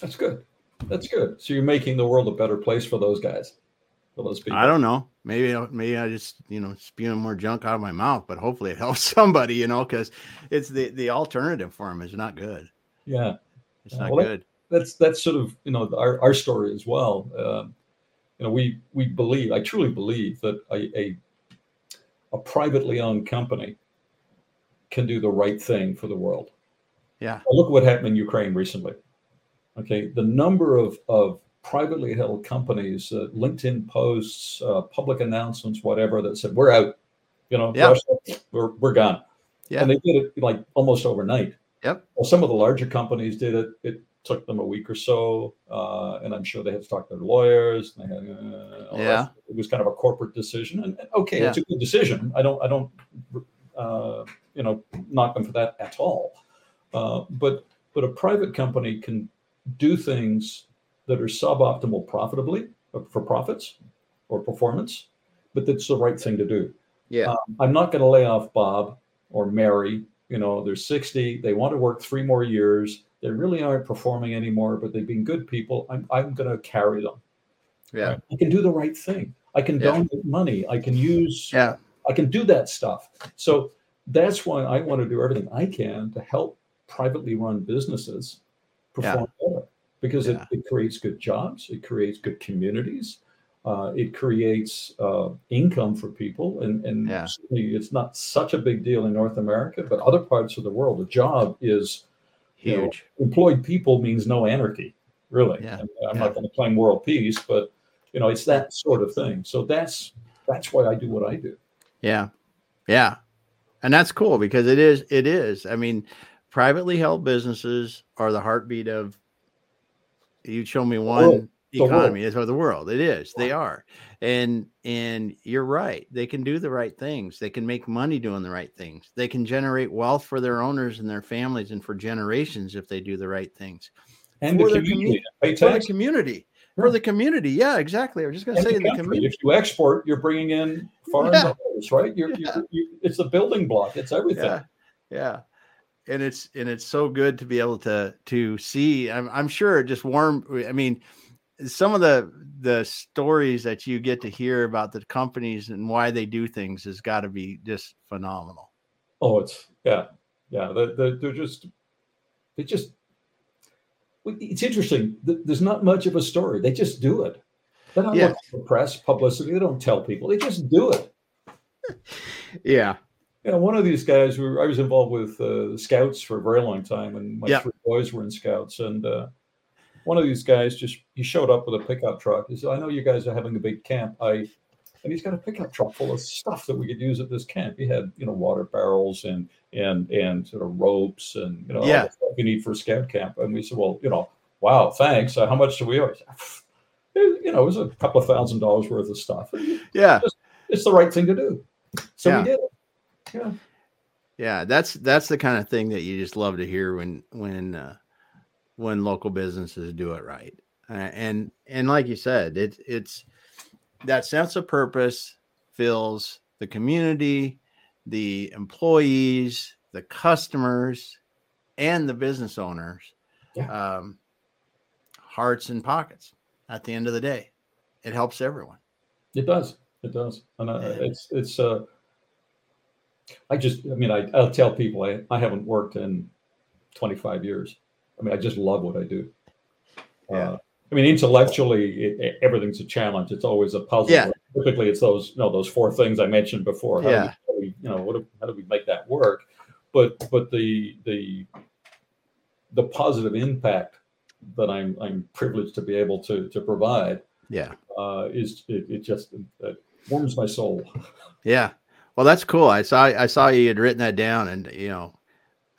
That's good. That's good. So you're making the world a better place for those guys. For those people. I don't know. Maybe maybe I just you know spewing more junk out of my mouth, but hopefully it helps somebody. You know, because it's the the alternative for them is not good. Yeah, it's not well, good. That, that's that's sort of you know our, our story as well. Um, you know, we we believe, I truly believe that a, a a privately owned company can do the right thing for the world. Yeah. look what happened in Ukraine recently. Okay, the number of of privately held companies, uh, LinkedIn posts, uh, public announcements, whatever that said we're out. You know, yeah. Russia, we're we're gone. Yeah. And they did it like almost overnight. Yep. Well, some of the larger companies did it. It took them a week or so, uh, and I'm sure they had to talk to their lawyers. Had, uh, yeah. It was kind of a corporate decision, and, and okay, yeah. it's a good decision. I don't, I don't, uh, you know, knock them for that at all. Uh, but but a private company can do things that are suboptimal profitably uh, for profits or performance, but that's the right thing to do. Yeah. Um, I'm not going to lay off Bob or Mary you know they're 60 they want to work three more years they really aren't performing anymore but they've been good people i'm, I'm going to carry them yeah right? i can do the right thing i can yeah. donate money i can use yeah i can do that stuff so that's why i want to do everything i can to help privately run businesses perform yeah. better because yeah. it, it creates good jobs it creates good communities uh, it creates uh, income for people, and, and yeah. it's not such a big deal in North America, but other parts of the world, a job is huge. You know, employed people means no anarchy, really. Yeah. I'm yeah. not going to claim world peace, but you know, it's that sort of thing. So that's that's why I do what I do. Yeah, yeah, and that's cool because it is it is. I mean, privately held businesses are the heartbeat of. You show me one economy is or the world. It is. They are. And and you're right. They can do the right things. They can make money doing the right things. They can generate wealth for their owners and their families and for generations if they do the right things. And for the community. community for the community. For the community. Yeah, exactly. I was just going to say the, the community. If you export, you're bringing in foreign yeah. dollars, right? You're, yeah. you're, you're, it's a building block. It's everything. Yeah. yeah and it's and it's so good to be able to to see i'm, I'm sure it just warm i mean some of the the stories that you get to hear about the companies and why they do things has got to be just phenomenal. Oh, it's yeah, yeah. They're, they're just they just it's interesting. There's not much of a story. They just do it. They don't yeah. look for press publicity. They don't tell people. They just do it. yeah. You know, one of these guys. Who I was involved with uh, scouts for a very long time, and my yeah. three boys were in scouts, and uh, one of these guys just he showed up with a pickup truck. He said, "I know you guys are having a big camp. I." And he's got a pickup truck full of stuff that we could use at this camp. He had, you know, water barrels and and and sort of ropes and you know Yeah. all the stuff you need for a scout camp. And we said, well, you know, wow, thanks. Uh, how much do we owe? You know, it was a couple of thousand dollars worth of stuff. Yeah. It's the right thing to do. So Yeah. we did it. Yeah. Yeah, that's that's the kind of thing that you just love to hear when when uh, when local businesses do it right. Uh, and and like you said, it it's that sense of purpose fills the community, the employees, the customers, and the business owners Yeah. um, hearts and pockets. At the end of the day, it helps everyone. It does. It does. And uh, it's, it's, uh, I just, I mean, I, I'll tell people I, I haven't worked in 25 years. I mean, I just love what I do. Yeah. Uh, I mean, intellectually, it, it- everything's a challenge. It's always a puzzle. Yeah. Typically, it's those, you know, those four things I mentioned before. How Yeah. Do we, how do we, you know, what, do- how do we make that work? But, but the, the, the positive impact that I'm, I'm privileged to be able to, to provide Yeah. uh, is it, it just it warms my soul. Yeah. Well, that's cool. I saw I saw you had written that down, and you know,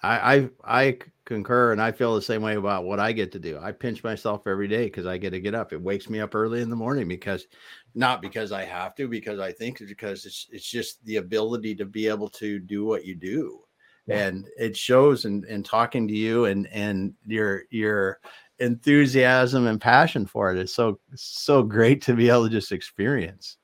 I I I concur, and I feel the same way about what I get to do. I pinch myself every day because I get to get up. It wakes me up early in the morning because, not because I have to, because I think because it's it's just the ability to be able to do what you do, Yeah. and it shows in in talking to you and and your your enthusiasm and passion for it is so so great to be able to just experience.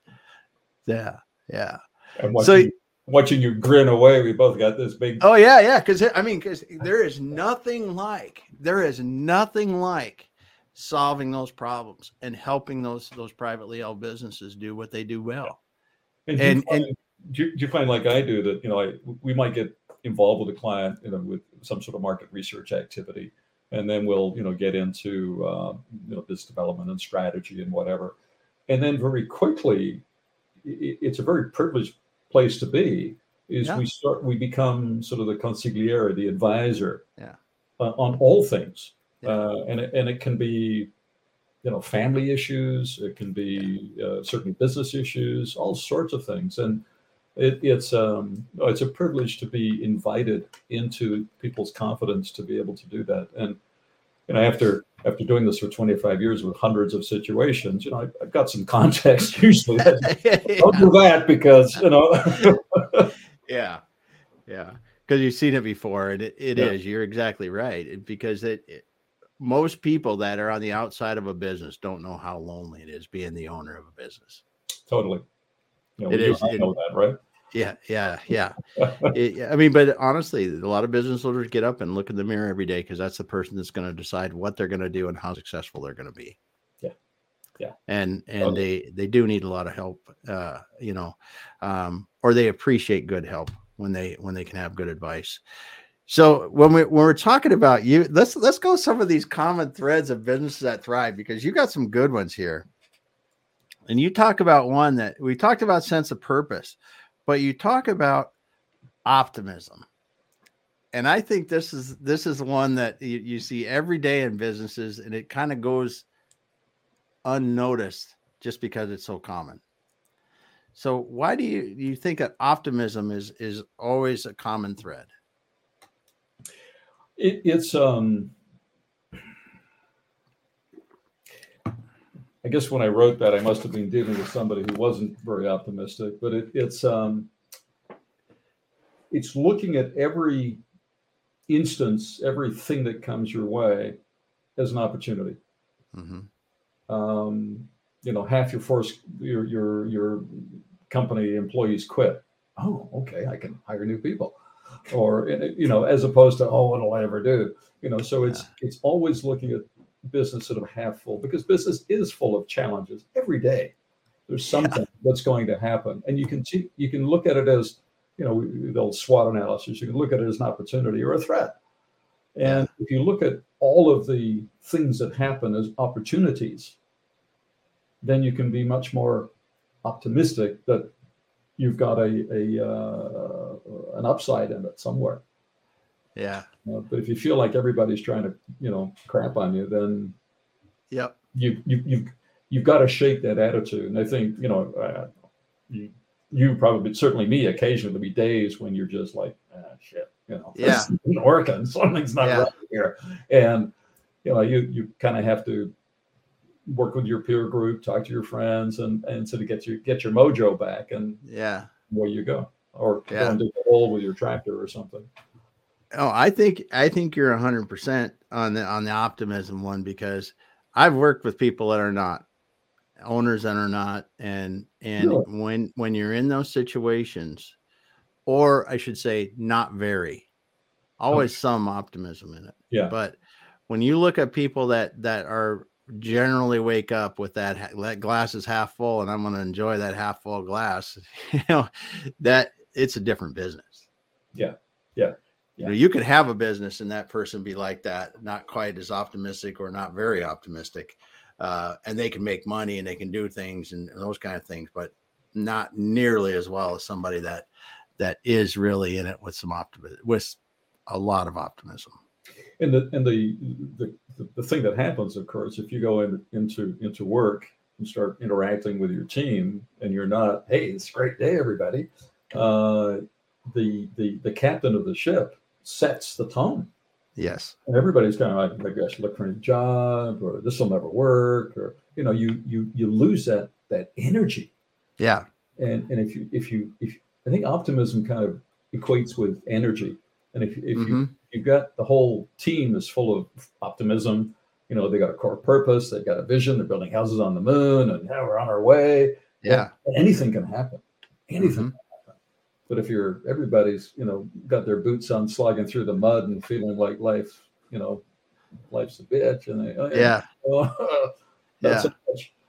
Yeah. Yeah. And So- watching, watching you grin away, we both got this big. Oh yeah, yeah. Because I mean, because there is nothing like there is nothing like solving those problems and helping those those privately held businesses do what they do well. and do you and- find, do, you, do you find like I do that you know I, we might get involved with a client you know with some sort of market research activity, and then we'll you know get into uh, you know business development and strategy and whatever, and then very quickly, i- it's a very privileged place to be. Is Yeah. we start we become sort of the consigliere, the advisor, Yeah. uh, on all things, Yeah. uh, and it, and it can be you know family issues it can be uh, certainly business issues all sorts of things and it, it's um it's a privilege to be invited into people's confidence to be able to do that and you know after after doing this for 25 years with hundreds of situations you know i've, I've got some context usually don't do that because you know yeah, yeah. Because you've seen it before, and it, it is. Yeah. You're exactly right. Because it, it most people that are on the outside of a business don't know how lonely it is being the owner of a business. totally you know, It you is- and it- know that right Yeah, yeah, yeah. It- I mean, but honestly, a lot of business owners get up and look in the mirror every day because that's the person that's going to decide what they're going to do and how successful they're going to be. Yeah. Yeah. And and Totally. they they do need a lot of help, uh, you know, um, or they appreciate good help when they when they can have good advice. So when we when we're talking about you, let's let's go some of these common threads of businesses that thrive because you got some good ones here. And you talk about one that we talked about sense of purpose, but you talk about optimism. And I think this is this is one that you, you see every day in businesses, and it kind of goes unnoticed just because it's so common. So why do you you think that optimism is is always a common thread? It, it's um I guess when I wrote that, I must have been dealing with somebody who wasn't very optimistic. But it, it's um it's looking at every instance, everything that comes your way as an opportunity. Mhm. Um, you know, half your force, your your your company employees quit. Oh, okay, I can hire new people, or you know, as opposed to oh, what'll I ever do? You know, so it's it's always looking at business sort of half full because business is full of challenges every day. There's something that's going to happen, and you can see, you can look at it as you know the old SWOT analysis. You can look at it as an opportunity or a threat. And if you look at all of the things that happen as opportunities, then you can be much more optimistic that you've got a, a uh, an upside in it somewhere. Yeah. Uh, but if you feel like everybody's trying to, you know, crap on you, then yeah, You you you've you've got to shake that attitude, and I think you know uh, you you probably certainly me occasionally there'll be days when you're just like ah, shit you know yeah. Isn't working. Something's not yeah. right here. And you know you you kind of have to work with your peer group talk to your friends and and so to get your get your mojo back and yeah. where you go. Or yeah. go and dig a hole with your tractor or something oh i think i think you're 100% on the on the optimism one because i've worked with people that are not owners that are not and and no. when when you're in those situations or i should say not very always okay. some optimism in it yeah but when you look at people that that are generally wake up with that that glass is half full and i'm going to enjoy that half full glass you know that it's a different business yeah yeah yeah. You, know, you could have a business and that person be like that, not quite as optimistic or not very optimistic uh, and they can make money and they can do things and, and those kind of things, but not nearly as well as somebody that that is really in it with some optimism, with a lot of optimism. And the and the the, the thing that happens, of course, if you go in, into into work and start interacting with your team, and you're not, hey, it's a great day, everybody. Uh, the the the captain of the ship sets the tone Yes. And everybody's kind of like, maybe I should look for a job or this will never work. Or, you know, you you you lose that that energy. Yeah. And and if you if you if I think optimism kind of equates with energy. And if if mm-hmm. you you've got the whole team is full of optimism, you know, they got a core purpose, they've got a vision, they're building houses on the moon, and yeah, we're on our way. Yeah. anything can happen. Anything. Mm-hmm. But if you're everybody's, you know, got their boots on, slogging through the mud and feeling like life, you know, life's a bitch, and they, oh, yeah, yeah,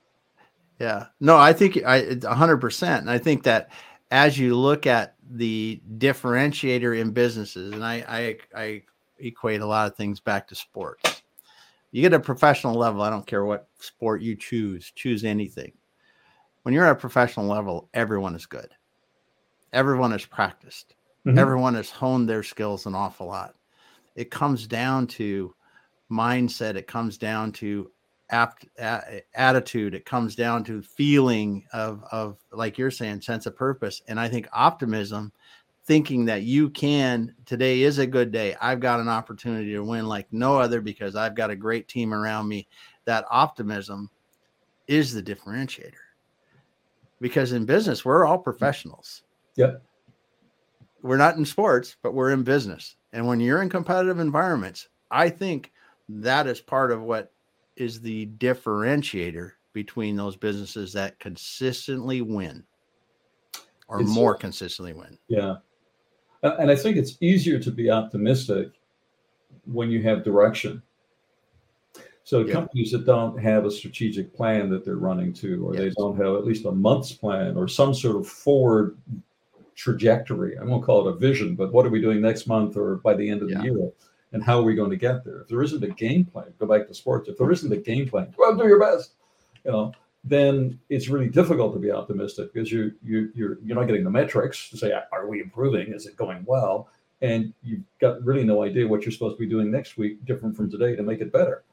yeah. No, I think I hundred percent, and I think that as you look at the differentiator in businesses, and I, I I equate a lot of things back to sports. You get a professional level. I don't care what sport you choose. Choose anything. When you're at a professional level, everyone is good everyone has practiced. Mm-hmm. everyone has honed their skills an awful lot. It comes down to mindset. It comes down to apt a, attitude. It comes down to feeling of of like you're saying sense of purpose. And i think optimism thinking that you can today is a good day. I've got an opportunity to win like no other because i've got a great team around me. That optimism is the differentiator. Because in business we're all professionals Yep. We're not in sports, but we're in business. And when you're in competitive environments, I think that is part of what is the differentiator between those businesses that consistently win or it's, more consistently win. Yeah. And I think it's easier to be optimistic when you have direction. So yeah. companies that don't have a strategic plan that they're running to, or yes. they don't have at least a month's plan or some sort of forward trajectory. I won't call it a vision, but what are we doing next month or by the end of yeah. the year? And how are we going to get there? If there isn't a game plan, go back to sports. If there isn't a game plan, well, do your best. You know, then it's really difficult to be optimistic because you you you're you're not getting the metrics to say are we improving? Is it going well? And you've got really no idea what you're supposed to be doing next week, different from today, to make it better.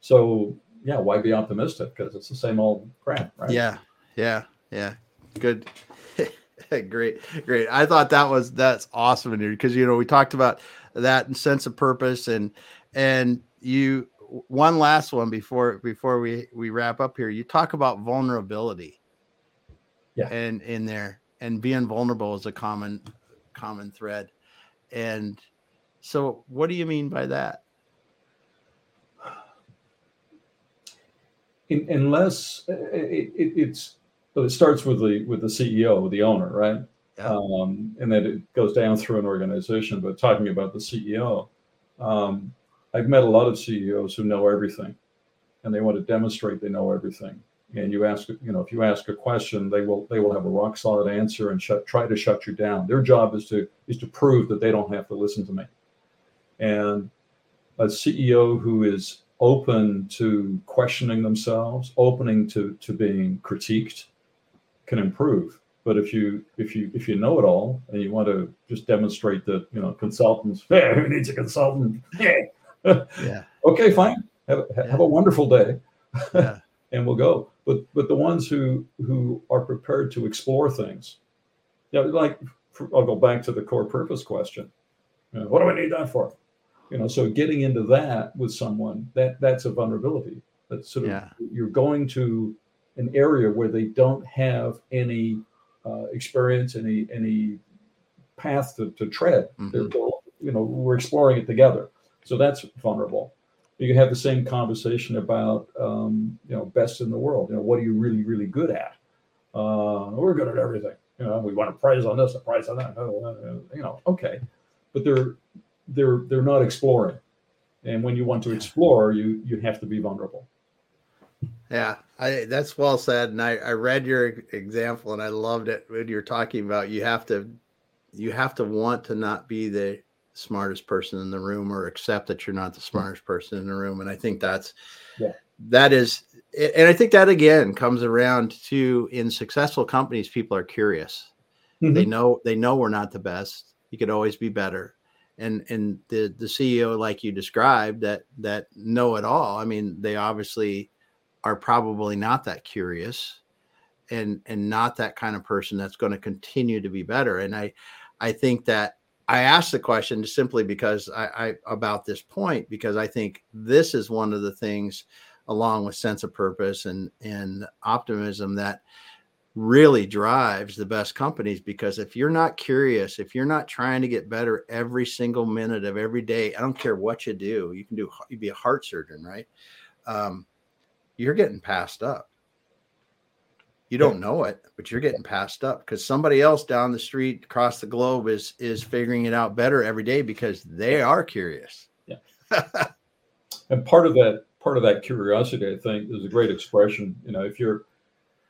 So yeah, why be optimistic? Because it's the same old crap, right? Yeah, yeah, yeah. Good. great, great. I thought that was that's awesome, dude. Because you know we talked about that and sense of purpose, and and you one last one before before we we wrap up here. You talk about vulnerability, yeah, and in there and being vulnerable is a common common thread, and so what do you mean by that? In, unless it, it, it's it starts with the with the CEO, with the owner, right? Yeah. Um, and then it goes down through an organization. But talking about the CEO, um, I've met a lot of CEOs who know everything, and they want to demonstrate they know everything. And you ask, you know, if you ask a question, they will they will have a rock solid answer and shut, try to shut you down. Their job is to is to prove that they don't have to listen to me. And a CEO who is open to questioning themselves, opening to to being critiqued, can improve. But if you if you if you know it all and you want to just demonstrate that you know consultants, hey, who needs a consultant? Yeah, yeah. okay, fine. Have, have yeah. a wonderful day. yeah. and we'll go. But but the ones who who are prepared to explore things, yeah, you know, like I'll go back to the core purpose question. You know, what do I need that for? You know, so getting into that with someone that that's a vulnerability. That's sort of you're going to an area where they don't have any uh, experience, any any path to, to tread. Mm-hmm. you know, we're exploring it together. So that's vulnerable. You can have the same conversation about, um, you know, best in the world. You know, what are you really, really good at? Uh, we're good at everything. You know, we want a prize on this, a prize on that. You know, okay, but they're they're they're not exploring. And when you want to explore, you you have to be vulnerable. Yeah, I, that's well said. And I, I read your example and I loved it when you're talking about you have to you have to want to not be the smartest person in the room or accept that you're not the smartest person in the room. And I think that's yeah. that is and I think that again comes around to in successful companies, people are curious. Mm-hmm. They know they know we're not the best. You could always be better. And and the the CEO like you described that that know it all. I mean, they obviously are probably not that curious and and not that kind of person that's going to continue to be better and i i think that i asked the question simply because I, I about this point because i think this is one of the things along with sense of purpose and and optimism that really drives the best companies because if you're not curious if you're not trying to get better every single minute of every day i don't care what you do you can do you be a heart surgeon right? Um, you're getting passed up. You don't know it, but you're getting passed up because somebody else down the street across the globe is is figuring it out better every day because they are curious. Yeah. and part of that part of that curiosity, I think, is a great expression. You know, if you're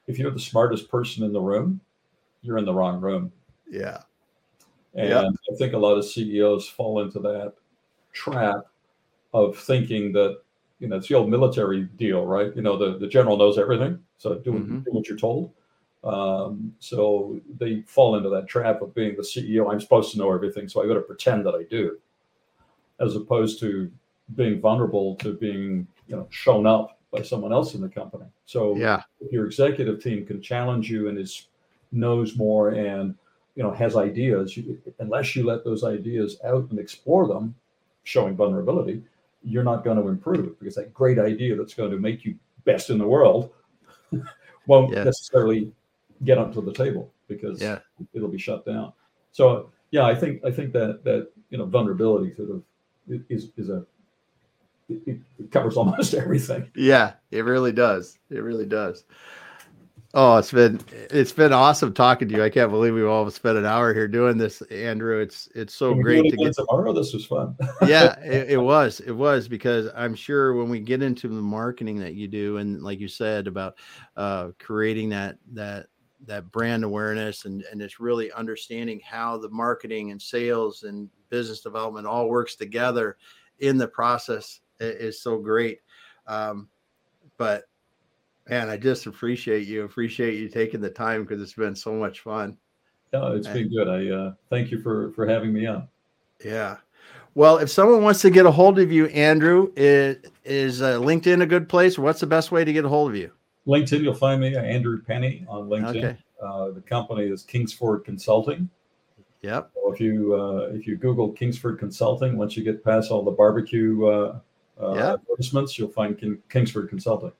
if you're the smartest person in the room, you're in the wrong room. Yeah. And yep. I think a lot of CEOs fall into that trap of thinking that you know, it's the old military deal, right? You know, the, the general knows everything, so do, mm-hmm. do what you're told. Um, so they fall into that trap of being the CEO. I'm supposed to know everything, so I got to pretend that I do, as opposed to being vulnerable to being, you know, shown up by someone else in the company. So yeah, if your executive team can challenge you and is knows more and you know has ideas, you, unless you let those ideas out and explore them, showing vulnerability, you're not going to improve because that great idea that's going to make you best in the world won't yeah. necessarily get up to the table because yeah. it'll be shut down. So yeah, I think I think that that you know vulnerability sort of is is a it, it covers almost everything. Yeah, it really does. It really does. Oh, it's been it's been awesome talking to you. I can't believe we've all spent an hour here doing this, Andrew. It's it's so great to get tomorrow. This was fun. yeah, it, it, was. It was because I'm sure when we get into the marketing that you do, and like you said about uh, creating that that that brand awareness and and it's really understanding how the marketing and sales and business development all works together in the process is so great. Um, but Man, I just appreciate you. Appreciate you taking the time because it's been so much fun. No, it's and, been good. I uh, thank you for for having me on. Yeah. Well, if someone wants to get a hold of you, Andrew, is, is uh, LinkedIn a good place? What's the best way to get a hold of you? LinkedIn, you'll find me, Andrew Penny, on LinkedIn. Okay. Uh, the company is Kingsford Consulting. Yep. So if you uh, if you Google Kingsford Consulting, once you get past all the barbecue uh, uh, yep. advertisements, you'll find King, Kingsford Consulting.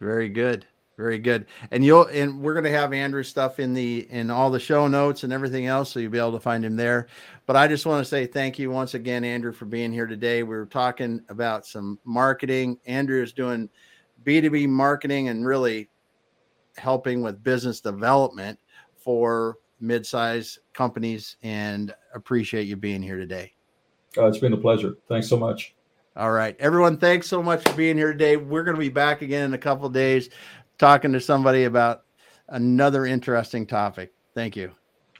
Very good. Very good. And you'll and we're going to have Andrew's stuff in the in all the show notes and everything else, so you'll be able to find him there. But I just want to say thank you once again, Andrew, for being here today. We were talking about some marketing. Andrew is doing B2B marketing and really helping with business development for mid-size companies and appreciate you being here today. Uh, it's been a pleasure. Thanks so much. All right. Everyone, thanks so much for being here today. We're going to be back again in a couple days talking to somebody about another interesting topic. Thank you.